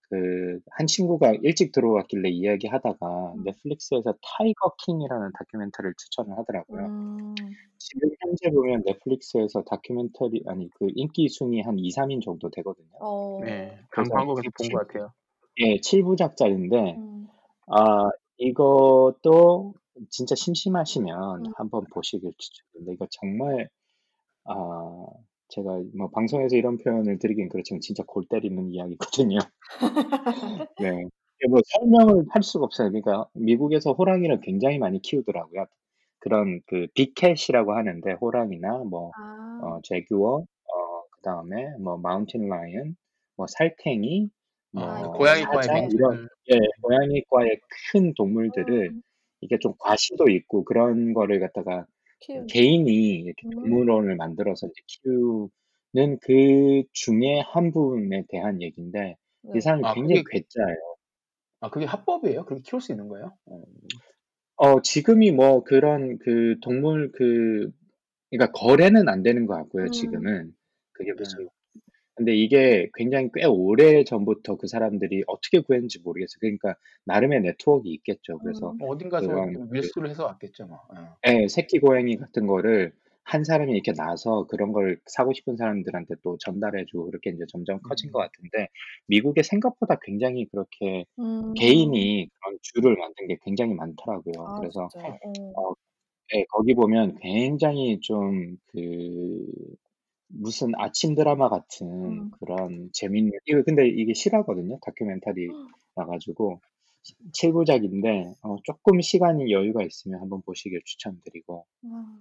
그 한 친구가 일찍 들어왔길래 이야기하다가 음, 넷플릭스에서 Tiger King이라는 다큐멘터리를 추천을 하더라고요. 음, 지금 현재 보면 넷플릭스에서 다큐멘터리 아니 그 인기 순위 한 2, 3위 정도 되거든요. 어, 네. 그래서 광고에서 본것 같아요. 예, 7부작짜리인데 음, 아 이것도 진짜 심심하시면 음, 한번 보시길 추천드립니다. 이거 정말 아 제가 뭐 방송에서 이런 표현을 드리긴 그렇지만 진짜 골 때리는 이야기거든요. 네. 뭐 설명을 할 수가 없어요. 그러니까 미국에서 호랑이를 굉장히 많이 키우더라고요. 그런 그 빅캣이라고 하는데 호랑이나 뭐 아, 어, 제규어, 어, 그다음에 뭐 마운틴 라이언, 뭐 살쾡이, 아, 어, 뭐 고양이과의 사자 맹수. 이런 음, 예, 고양이과의 큰 동물들을 음, 이게 좀 과시도 있고 그런 거를 갖다가 키우는. 개인이 이렇게 음, 동물원을 만들어서 이제 키우는 그 중에 한 부분에 대한 얘기인데 이 네. 사람이 아, 굉장히 그게, 괴짜예요. 아, 그게 합법이에요? 그렇게 키울 수 있는 거예요? 어, 어, 지금이 뭐 그런 그 동물 그 그러니까 거래는 안 되는 것 같고요. 음, 지금은 그게 네. 무슨 근데 이게 굉장히 꽤 오래 전부터 그 사람들이 어떻게 구했는지 모르겠어요. 그러니까 나름의 네트워크가 있겠죠. 그래서 음, 어딘가서 그런 좀그 밀수를 해서 왔겠죠, 뭐. 어. 예, 새끼 고양이 같은 거를 한 사람이 이렇게 나서 그런 걸 사고 싶은 사람들한테 또 전달해 주고 그렇게 이제 점점 커진 것 음, 같은데 미국에 생각보다 굉장히 그렇게 음, 개인이 그런 줄을 만든 게 굉장히 많더라고요. 아, 그래서 진짜요? 어, 어, 예, 거기 보면 굉장히 좀 그 무슨 아침 드라마 같은 음, 그런 재밌는 이거 근데 이게 실화거든요. 다큐멘터리 나가지고 7부작인데 어, 조금 시간이 여유가 있으면 한번 보시길 추천드리고 와,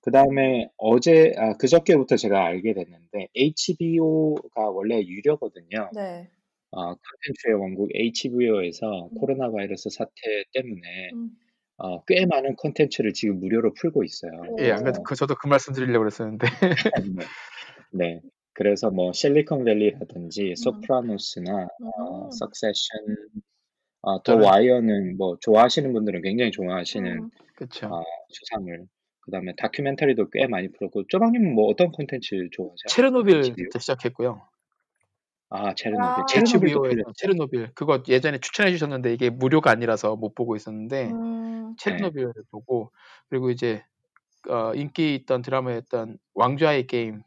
그 다음에 어제 아 그저께부터 제가 알게 됐는데 HBO가 원래 유료거든요. 네. 어, 콘텐츠의 왕국 HBO에서 음, 코로나 바이러스 사태 때문에 음, 어, 꽤 많은 콘텐츠를 지금 무료로 풀고 있어요. 예, 안 그래도 그 저도 그 말씀 드리려고 그랬었는데. 네. 네. 그래서 뭐 실리콘밸리라든지 음, 소프라노스나 어, 음, 석세션, 어, 더 저는 와이어는 뭐 좋아하시는 분들은 굉장히 좋아하시는 음. 그쵸. 어, 수상을 그다음에 다큐멘터리도 꽤 많이 풀었고 쪼방님은 뭐 어떤 콘텐츠 좋아하세요? 체르노빌 HBO? 진짜 시작했고요. 아 체르노빌. 아, 체르노빌도 HBO에서 풀렸어요? 체르노빌 그거 예전에 추천해 주셨는데 이게 무료가 아니라서 못 보고 있었는데 음, 네. 체르노빌을 보고 그리고 이제 어, 인기 있던 드라마였던 왕좌의 게임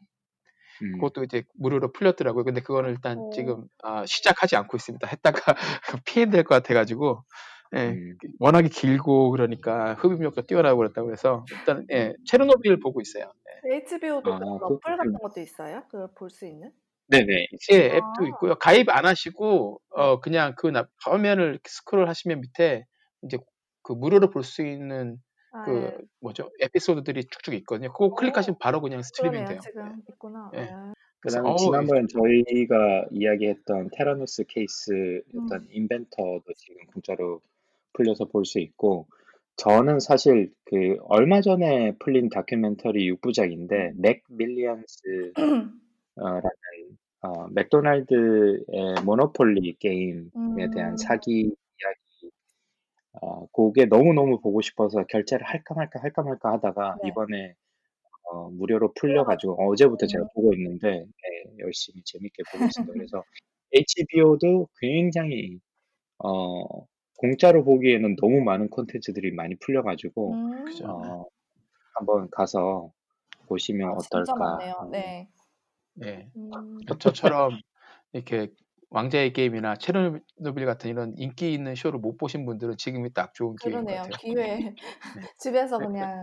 음. 그것도 이제 무료로 풀렸더라고요. 근데 그거는 일단 오, 지금 아, 시작하지 않고 있습니다. 했다가 피해될 것 같아가지고 예, 음. 워낙에 길고 그러니까 흡입력도 뛰어나고 그랬다고 해서 일단 예, 체르노빌 보고 있어요. HBO도 아, 그, 어플 그, 같은 것도 있어요? 그걸 볼 수 있는? 네네 예, 있습니다. 앱도 아, 있고요. 가입 안 하시고 네. 어 그냥 그 나- 화면을 스크롤 하시면 밑에 이제 그 무료로 볼 수 있는 아, 그 예. 뭐죠 에피소드들이 쭉쭉 있거든요. 그거 오, 클릭하시면 바로 그냥 스트리밍 그러네요. 돼요. 지금 있구나. 예. 예. 그래서 그다음에 어우 지난번에 저희가 이야기했던 테라노스 케이스였던 음, 인벤터도 지금 공짜로 풀려서 볼 수 있고 저는 사실 그 얼마 전에 풀린 다큐멘터리 6 부작인데 음. McMillions라는 어, 맥도날드의 모노폴리 게임에 대한 음, 사기 이야기 어, 그게 너무너무 보고 싶어서 결제를 할까 말까 할까 말까 하다가 네. 이번에 어, 무료로 풀려가지고. 풀려가지고 어제부터 제가 음, 보고 있는데 네, 열심히 재밌게 보고 있습니다. 그래서 HBO도 굉장히 어, 공짜로 보기에는 너무 많은 콘텐츠들이 많이 풀려가지고 음. 어, 한번 가서 보시면 아, 어떨까 네. 예. 음. 저- 저처럼 이렇게 왕자의 게임이나 체르노빌 같은 이런 인기 있는 쇼를 못 보신 분들은 지금이 딱 좋은 기회인 것 그러네요. 같아요. 기회. 집에서 그냥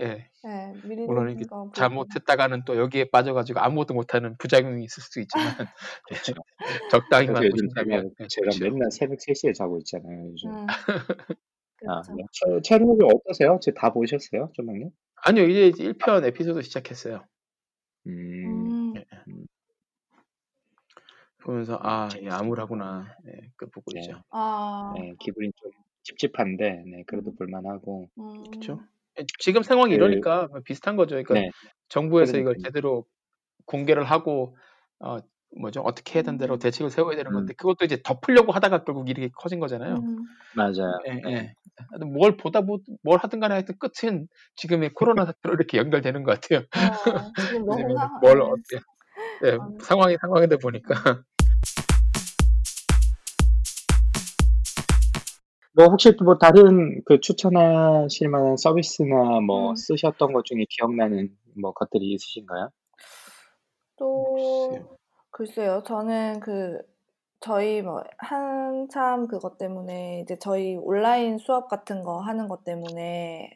예. 예, 미리 물론 이게. 잘못했다가는 또 여기에 빠져가지고 아무것도 못하는 부작용이 있을 수 있지만 그렇죠. 적당히만 보신다면 제가, 예, 제가 좋죠. 맨날 새벽 3시에 자고 있잖아요. 요즘. 음. 아, 그렇죠. 네. 채- 체르노빌 어떠세요? 지금 다 보셨어요? 조망님? 아니요 이제 1편 에피소드 시작했어요. 음, 음. 예. 보면서 아 예, 암울하구나. 예, 그 보고 네. 있죠. 아. 네, 기분이 좀 찝찝한데, 네, 그래도 음. 볼만하고. 음. 그렇죠. 예, 지금 상황이 그- 이러니까 비슷한 거죠. 그러니까 네, 정부에서 이걸 그러니까요. 제대로 공개를 하고 어 뭐죠 어떻게 해야 된다고 음. 대책을 세워야 되는 음. 건데 그것도 이제 덮으려고 하다가 결국 이렇게 커진 거잖아요. 음. 맞아요. 예, 네. 예. 하여튼 뭘 보다 보, 뭘 하든 간에 하여튼 끝은 지금의 코로나 사태로 이렇게 연결되는 것 같아요. 어, 지금 너무 왜냐면 뭘 예. 어떻게 예, 아. 상황이 상황인데 보니까 뭐 혹시 또 뭐 다른 그 추천하실 만한 서비스나 뭐 음. 쓰셨던 것 중에 기억나는 뭐 것들이 있으신가요? 또 글쎄요. 저는 그 저희 뭐 한참 그것 때문에 이제 저희 온라인 수업 같은 거 하는 것 때문에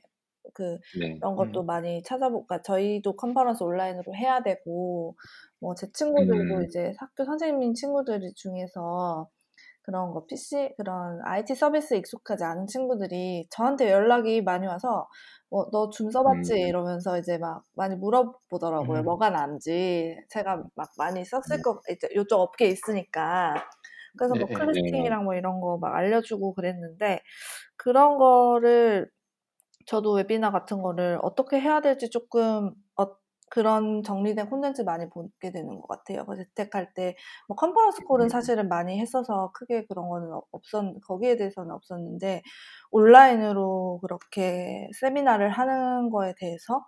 그 네. 이런 것도 음. 많이 찾아볼까 저희도 컨퍼런스 온라인으로 해야 되고 뭐 제 친구들도 음. 이제 학교 선생님인 친구들 중에서 그런 거 PC 그런 IT 서비스에 익숙하지 않은 친구들이 저한테 연락이 많이 와서 뭐 너 줌 써봤지 음. 이러면서 이제 막 많이 물어보더라고요. 음. 뭐가 난지 제가 막 많이 썼을 네. 거 이제 요쪽 업계에 있으니까 그래서 뭐 네, 네. 클래스팅이랑 뭐 이런 거 막 알려주고 그랬는데 그런 거를 저도 웨비나 같은 거를 어떻게 해야 될지 조금 어, 그런 정리된 콘텐츠 많이 보게 되는 것 같아요. 그 재택할 때, 뭐 컨퍼런스 콜은 음. 사실은 많이 했어서 크게 그런 거는 없- 없었, 거기에 대해서는 없었는데, 온라인으로 그렇게 세미나를 하는 거에 대해서,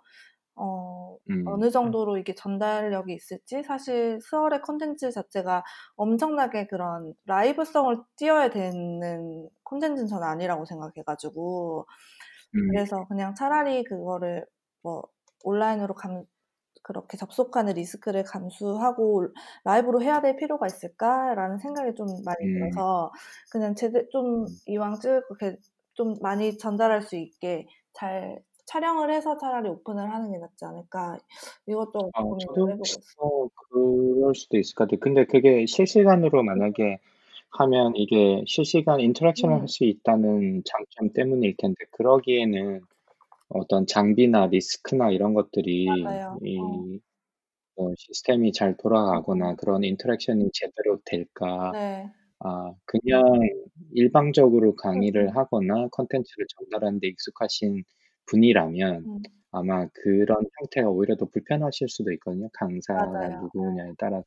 어, 음. 어느 정도로 이게 전달력이 있을지, 사실 스월의 콘텐츠 자체가 엄청나게 그런 라이브성을 띄어야 되는 콘텐츠는 저는 아니라고 생각해가지고, 음. 그래서 그냥 차라리 그거를 뭐 온라인으로 감, 그렇게 접속하는 리스크를 감수하고 라이브로 해야 될 필요가 있을까라는 생각이 좀 많이 음. 들어서 그냥 제대 좀 음. 이왕 쭉 그렇게 좀 많이 전달할 수 있게 잘 촬영을 해서 차라리 오픈을 하는 게 낫지 않을까 이것도 어, 고민을 해보고. 어, 그럴 수도 있을 것 같아요. 근데 그게 실시간으로 만약에 하면 이게 실시간 interaction을 음. 할수 있다는 장점 때문일 텐데, 그러기에는 어떤 장비나 리스크나 이런 것들이 맞아요. 이 어. 어, 시스템이 잘 돌아가거나 음. 그런 interaction이 제대로 될까? 네. 아, 그냥 일방적으로 강의를 음. 하거나 컨텐츠를 전달하는 데 익숙하신 분이라면 음. 아마 그런 형태가 오히려 더 불편하실 수도 있거든요. 강사가 맞아요. 누구냐에 따라서.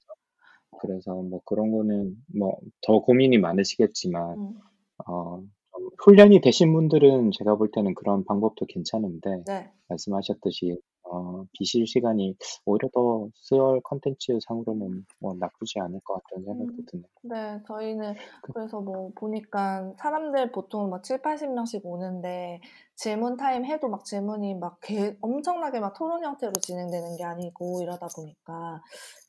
그래서 뭐 그런 거는 뭐 더 고민이 많으시겠지만 음. 어, 좀 훈련이 되신 분들은 제가 볼 때는 그런 방법도 괜찮은데 네. 말씀하셨듯이 어, 비실시간이 오히려 더 스월 컨텐츠 상으로는 뭐 나쁘지 않을 것 같다는 생각도 음. 드네요. 네, 저희는 그- 그래서 뭐 보니까 사람들 보통 막 7, 80명씩 오는데 질문 타임 해도 막 질문이 막 개- 엄청나게 막 토론 형태로 진행되는 게 아니고 이러다 보니까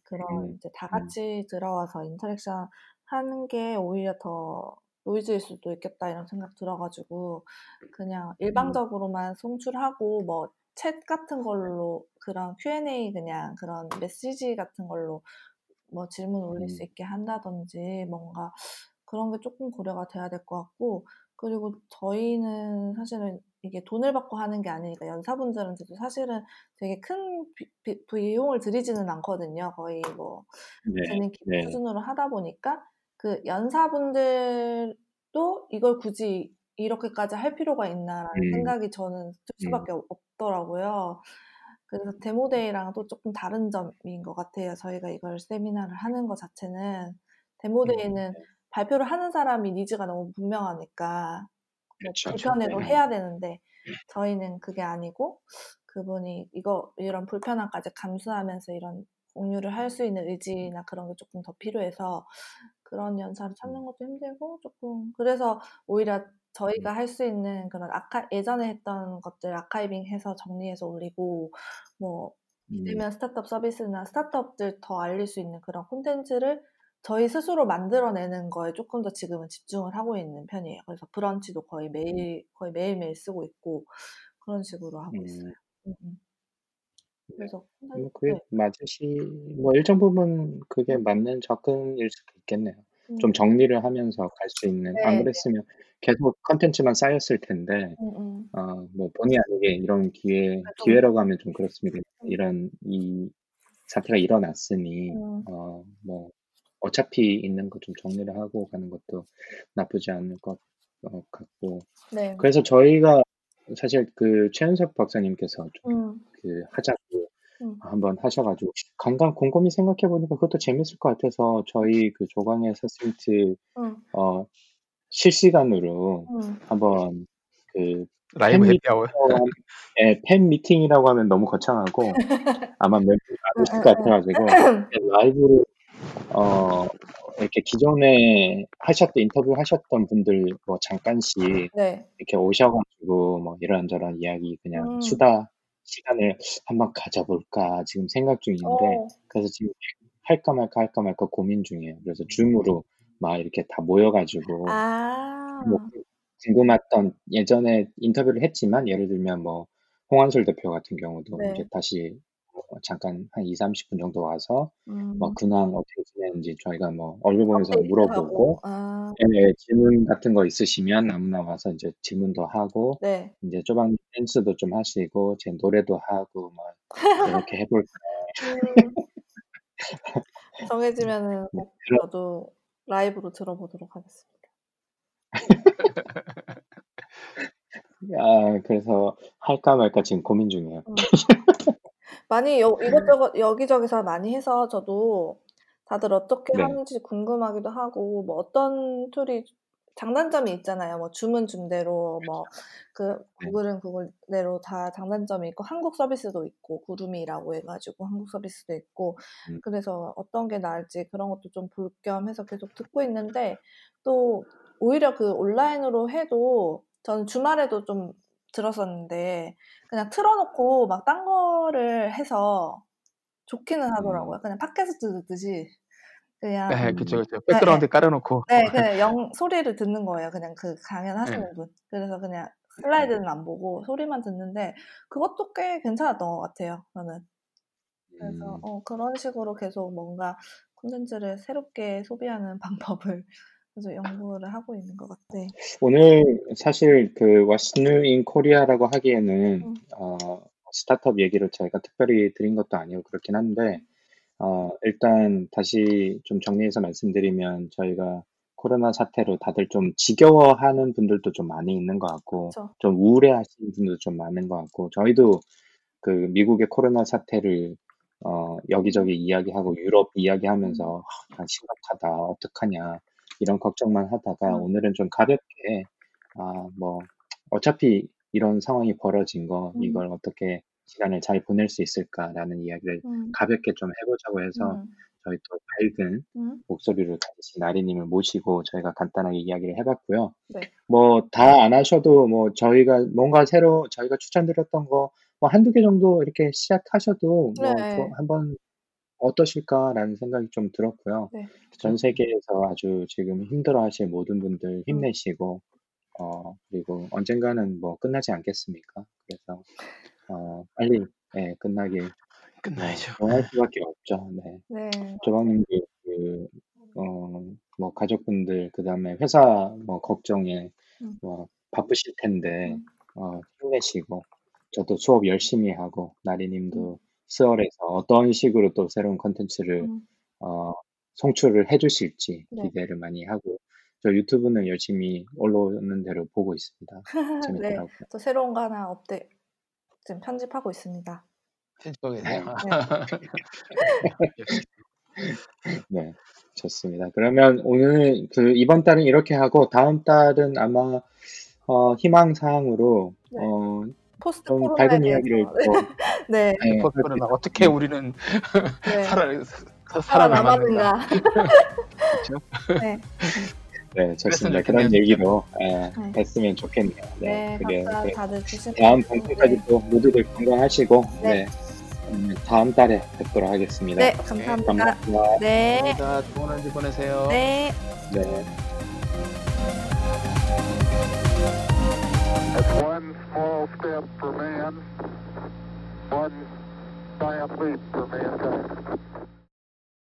그런 음, 이제 다 음. 같이 들어와서 interaction 하는 게 오히려 더 노이즈일 수도 있겠다 이런 생각 들어가지고 그냥 음, 일방적으로만 송출하고 뭐 챗 같은 걸로 그런 Q&A 그냥 그런 메시지 같은 걸로 뭐 질문 올릴 수 음, 있게 한다든지 뭔가 그런 게 조금 고려가 돼야 될 것 같고 그리고 저희는 사실은 이게 돈을 받고 하는 게 아니니까 연사분들한테도 사실은 되게 큰 비, 비, 비용을 들이지는 않거든요. 거의 뭐 네, 재능 기부 네, 수준으로 하다 보니까 그 연사분들도 이걸 굳이 이렇게까지 할 필요가 있나라는 음, 생각이 저는 들 음, 수밖에 없- 없더라고요. 그래서 데모데이랑 또 조금 다른 점인 것 같아요. 저희가 이걸 세미나를 하는 것 자체는 음, 데모데이는 발표를 하는 사람이 니즈가 너무 분명하니까 뭐 그렇죠. 불편해도 네, 해야 되는데 저희는 그게 아니고 그분이 이거 이런 불편함까지 감수하면서 이런 공유를 할 수 있는 의지나 그런 게 조금 더 필요해서 그런 연사를 찾는 음, 것도 힘들고 조금 그래서 오히려 음, 저희가 할 수 있는 그런 아카 예전에 했던 것들 아카이빙해서 정리해서 올리고 뭐 비대면 스타트업 서비스나 스타트업들 더 알릴 수 있는 그런 콘텐츠를 저희 스스로 만들어내는 거에 조금 더 지금은 집중을 하고 있는 편이에요. 그래서 브런치도 거의 매일 거의 매일매일 쓰고 있고 그런 식으로 하고 있어요. 음. 음, 음. 그래서 뭐 콘텐츠 그게 네. 맞으시 뭐 일정 부분 그게 맞는 접근일 수도 있겠네요. 좀 음. 정리를 하면서 갈 수 있는 안 네. 그랬으면 계속 컨텐츠만 쌓였을 텐데 음, 음. 어 뭐 본의 아니게 이런 기회 아, 좀 기회라고 하면 좀 그렇습니다. 음. 이런 이 사태가 일어났으니 음. 어 뭐 어차피 있는 거 좀 정리를 하고 가는 것도 나쁘지 않을 것 어 같고 네. 그래서 저희가 사실 그 최현석 박사님께서 좀 음. 그 하자고 음. 한번 하셔 가지고 간간 곰곰이 생각해 보니까 그것도 재밌을 것 같아서 저희 그 조광의 서스민트 음. 어 실시간으로 음. 한번 그 라이브 팬 해피아워. 미팅이라고 하면 예, 팬 미팅이라고 하면 너무 거창하고 아마 멤버가 안 오실 것 같아 가지고 라이브로 어 이렇게 기존에 하셨던 인터뷰 하셨던 분들 뭐 잠깐씩 네. 이렇게 오셔 가지고 뭐 이런저런 이야기 그냥 음. 수다 시간을 한번 가져 볼까 지금 생각 중인데 어. 그래서 지금 할까 말까 할까 말까 고민 중이에요. 그래서 줌으로 막 이렇게 다 모여 가지고 아. 뭐 궁금했던 예전에 인터뷰를 했지만 예를 들면 뭐 홍한솔 대표 같은 경우도 네. 이제 다시 뭐 잠깐 한 2-30분 정도 와서 음. 뭐 근황 어떻게 지내는지 저희가 뭐 얼굴 보면서 물어보고 업데이트하고. 아. 예, 질문 같은 거 있으시면 아무나 와서 이제 질문도 하고 네. 이제 쪼방 댄스도 좀 하시고 제 노래도 하고 뭐 이렇게 해 볼까. 음. 정해지면은 네, 꼭 그런 저도 라이브로 들어보도록 하겠습니다. 아 그래서 할까 말까 지금 고민 중이에요. 음. 많이 여 이것저것 여기저기서 많이 해서 저도 다들 어떻게 네. 하는지 궁금하기도 하고 뭐 어떤 툴이 장단점이 있잖아요. 뭐 줌은 줌대로 뭐 그 네. 구글은 구글대로 다 장단점이 있고 한국 서비스도 있고 구름이라고 해 가지고 한국 서비스도 있고 음. 그래서 어떤 게 나을지 그런 것도 좀 볼 겸 해서 계속 듣고 있는데 또 오히려 그 온라인으로 해도 저는 주말에도 좀 들었었는데 그냥 틀어 놓고 막 딴 거를 해서 좋기는 하더라고요. 음. 그냥 팟캐스트 듣듯이 그냥 네, 음. 그쵸, 그쵸. 네, 백그라운드에 네. 깔아 놓고. 네, 그냥 영 소리를 듣는 거예요. 그냥 그 강연하시는 예. 분. 그래서 그냥 음. 슬라이드는 안 보고 소리만 듣는데 그것도 꽤 괜찮았던 것 같아요, 저는. 그래서 음. 어 그런 식으로 계속 뭔가 콘텐츠를 새롭게 소비하는 방법을 계속 연구를 하고 있는 것 같아. 네. 오늘 사실 그 What's New in Korea라고 하기에는 음. 어 스타트업 얘기를 저희가 특별히 드린 것도 아니고 그렇긴 한데 어 일단 다시 좀 정리해서 말씀드리면 저희가 코로나 사태로 다들 좀 지겨워하는 분들도 좀 많이 있는 것 같고 그쵸. 좀 우울해하시는 분들도 좀 많은 것 같고 저희도 그 미국의 코로나 사태를 어 여기저기 이야기하고 유럽 이야기하면서 음. '아 심각하다. 어떡하냐.' 이런 걱정만 하다가 음. 오늘은 좀 가볍게 아 뭐 '어차피 이런 상황이 벌어진 거 음. 이걸 어떻게 시간을 잘 보낼 수 있을까.'라는 이야기를 음. 가볍게 좀 해 보자고 해서 음. 저희 또 밝은 음. 목소리를 가지신 나리님을 모시고 저희가 간단하게 이야기를 해 봤고요. 네. 뭐다 안 하셔도 뭐 저희가 뭔가 새로 저희가 추천드렸던 거뭐 1-2개 정도 이렇게 시작하셔도 뭐 네. 조 '한번 어떠실까.'라는 생각이 좀 들었고요. 네. 전 그쵸. 세계에서 아주 지금 힘들어하실 모든 분들 음. 힘내시고 어 그리고 언젠가는 뭐 끝나지 않겠습니까? 그래서 어 빨리 예 끝나길 뭐 끝나야죠. 응원할 수밖에 없죠. 네. 네. 조방님도 그 어 뭐 가족분들 그다음에 회사 뭐 걱정에 음. 뭐 바쁘실 텐데 음. 어 힘내시고 저도 수업 열심히 하고 음. 나리님도 수월해서 어떤 식으로 또 새로운 콘텐츠를 음. 어 송출을 해 주실지 네. 기대를 많이 하고 저 유튜브는 열심히 올라오는 대로 보고 있습니다. 네. 재밌더라고요. 저 새로운 거 하나 업데 지금 편집하고 있습니다. 편집하고 네. 네. 네. 좋습니다. 그러면 오늘 그 이번 달은 이렇게 하고 다음 달은 아마 어 희망 사항으로 네. 어 post 좀 밝은 이야기를 또 네. post 코로나 있었으면 어떻게 우리는 네. 살아 사 살아남았는가. 그쵸? 네. 네, 좋습니다. 그런 얘기로 예 네. 했으면 좋겠네요. 네. 네. 그게 네. 다들 주신 다음 방송까지 네. 또 모두들 건강하시고 네. 네. 그러면 다음 달에 뵙도록 하겠습니다. 네, 감사합니다. 감사합니다. 네, 감사합니다. 좋은 한주 보내세요. 네. 네. That's one small step for man, one biopsy per man.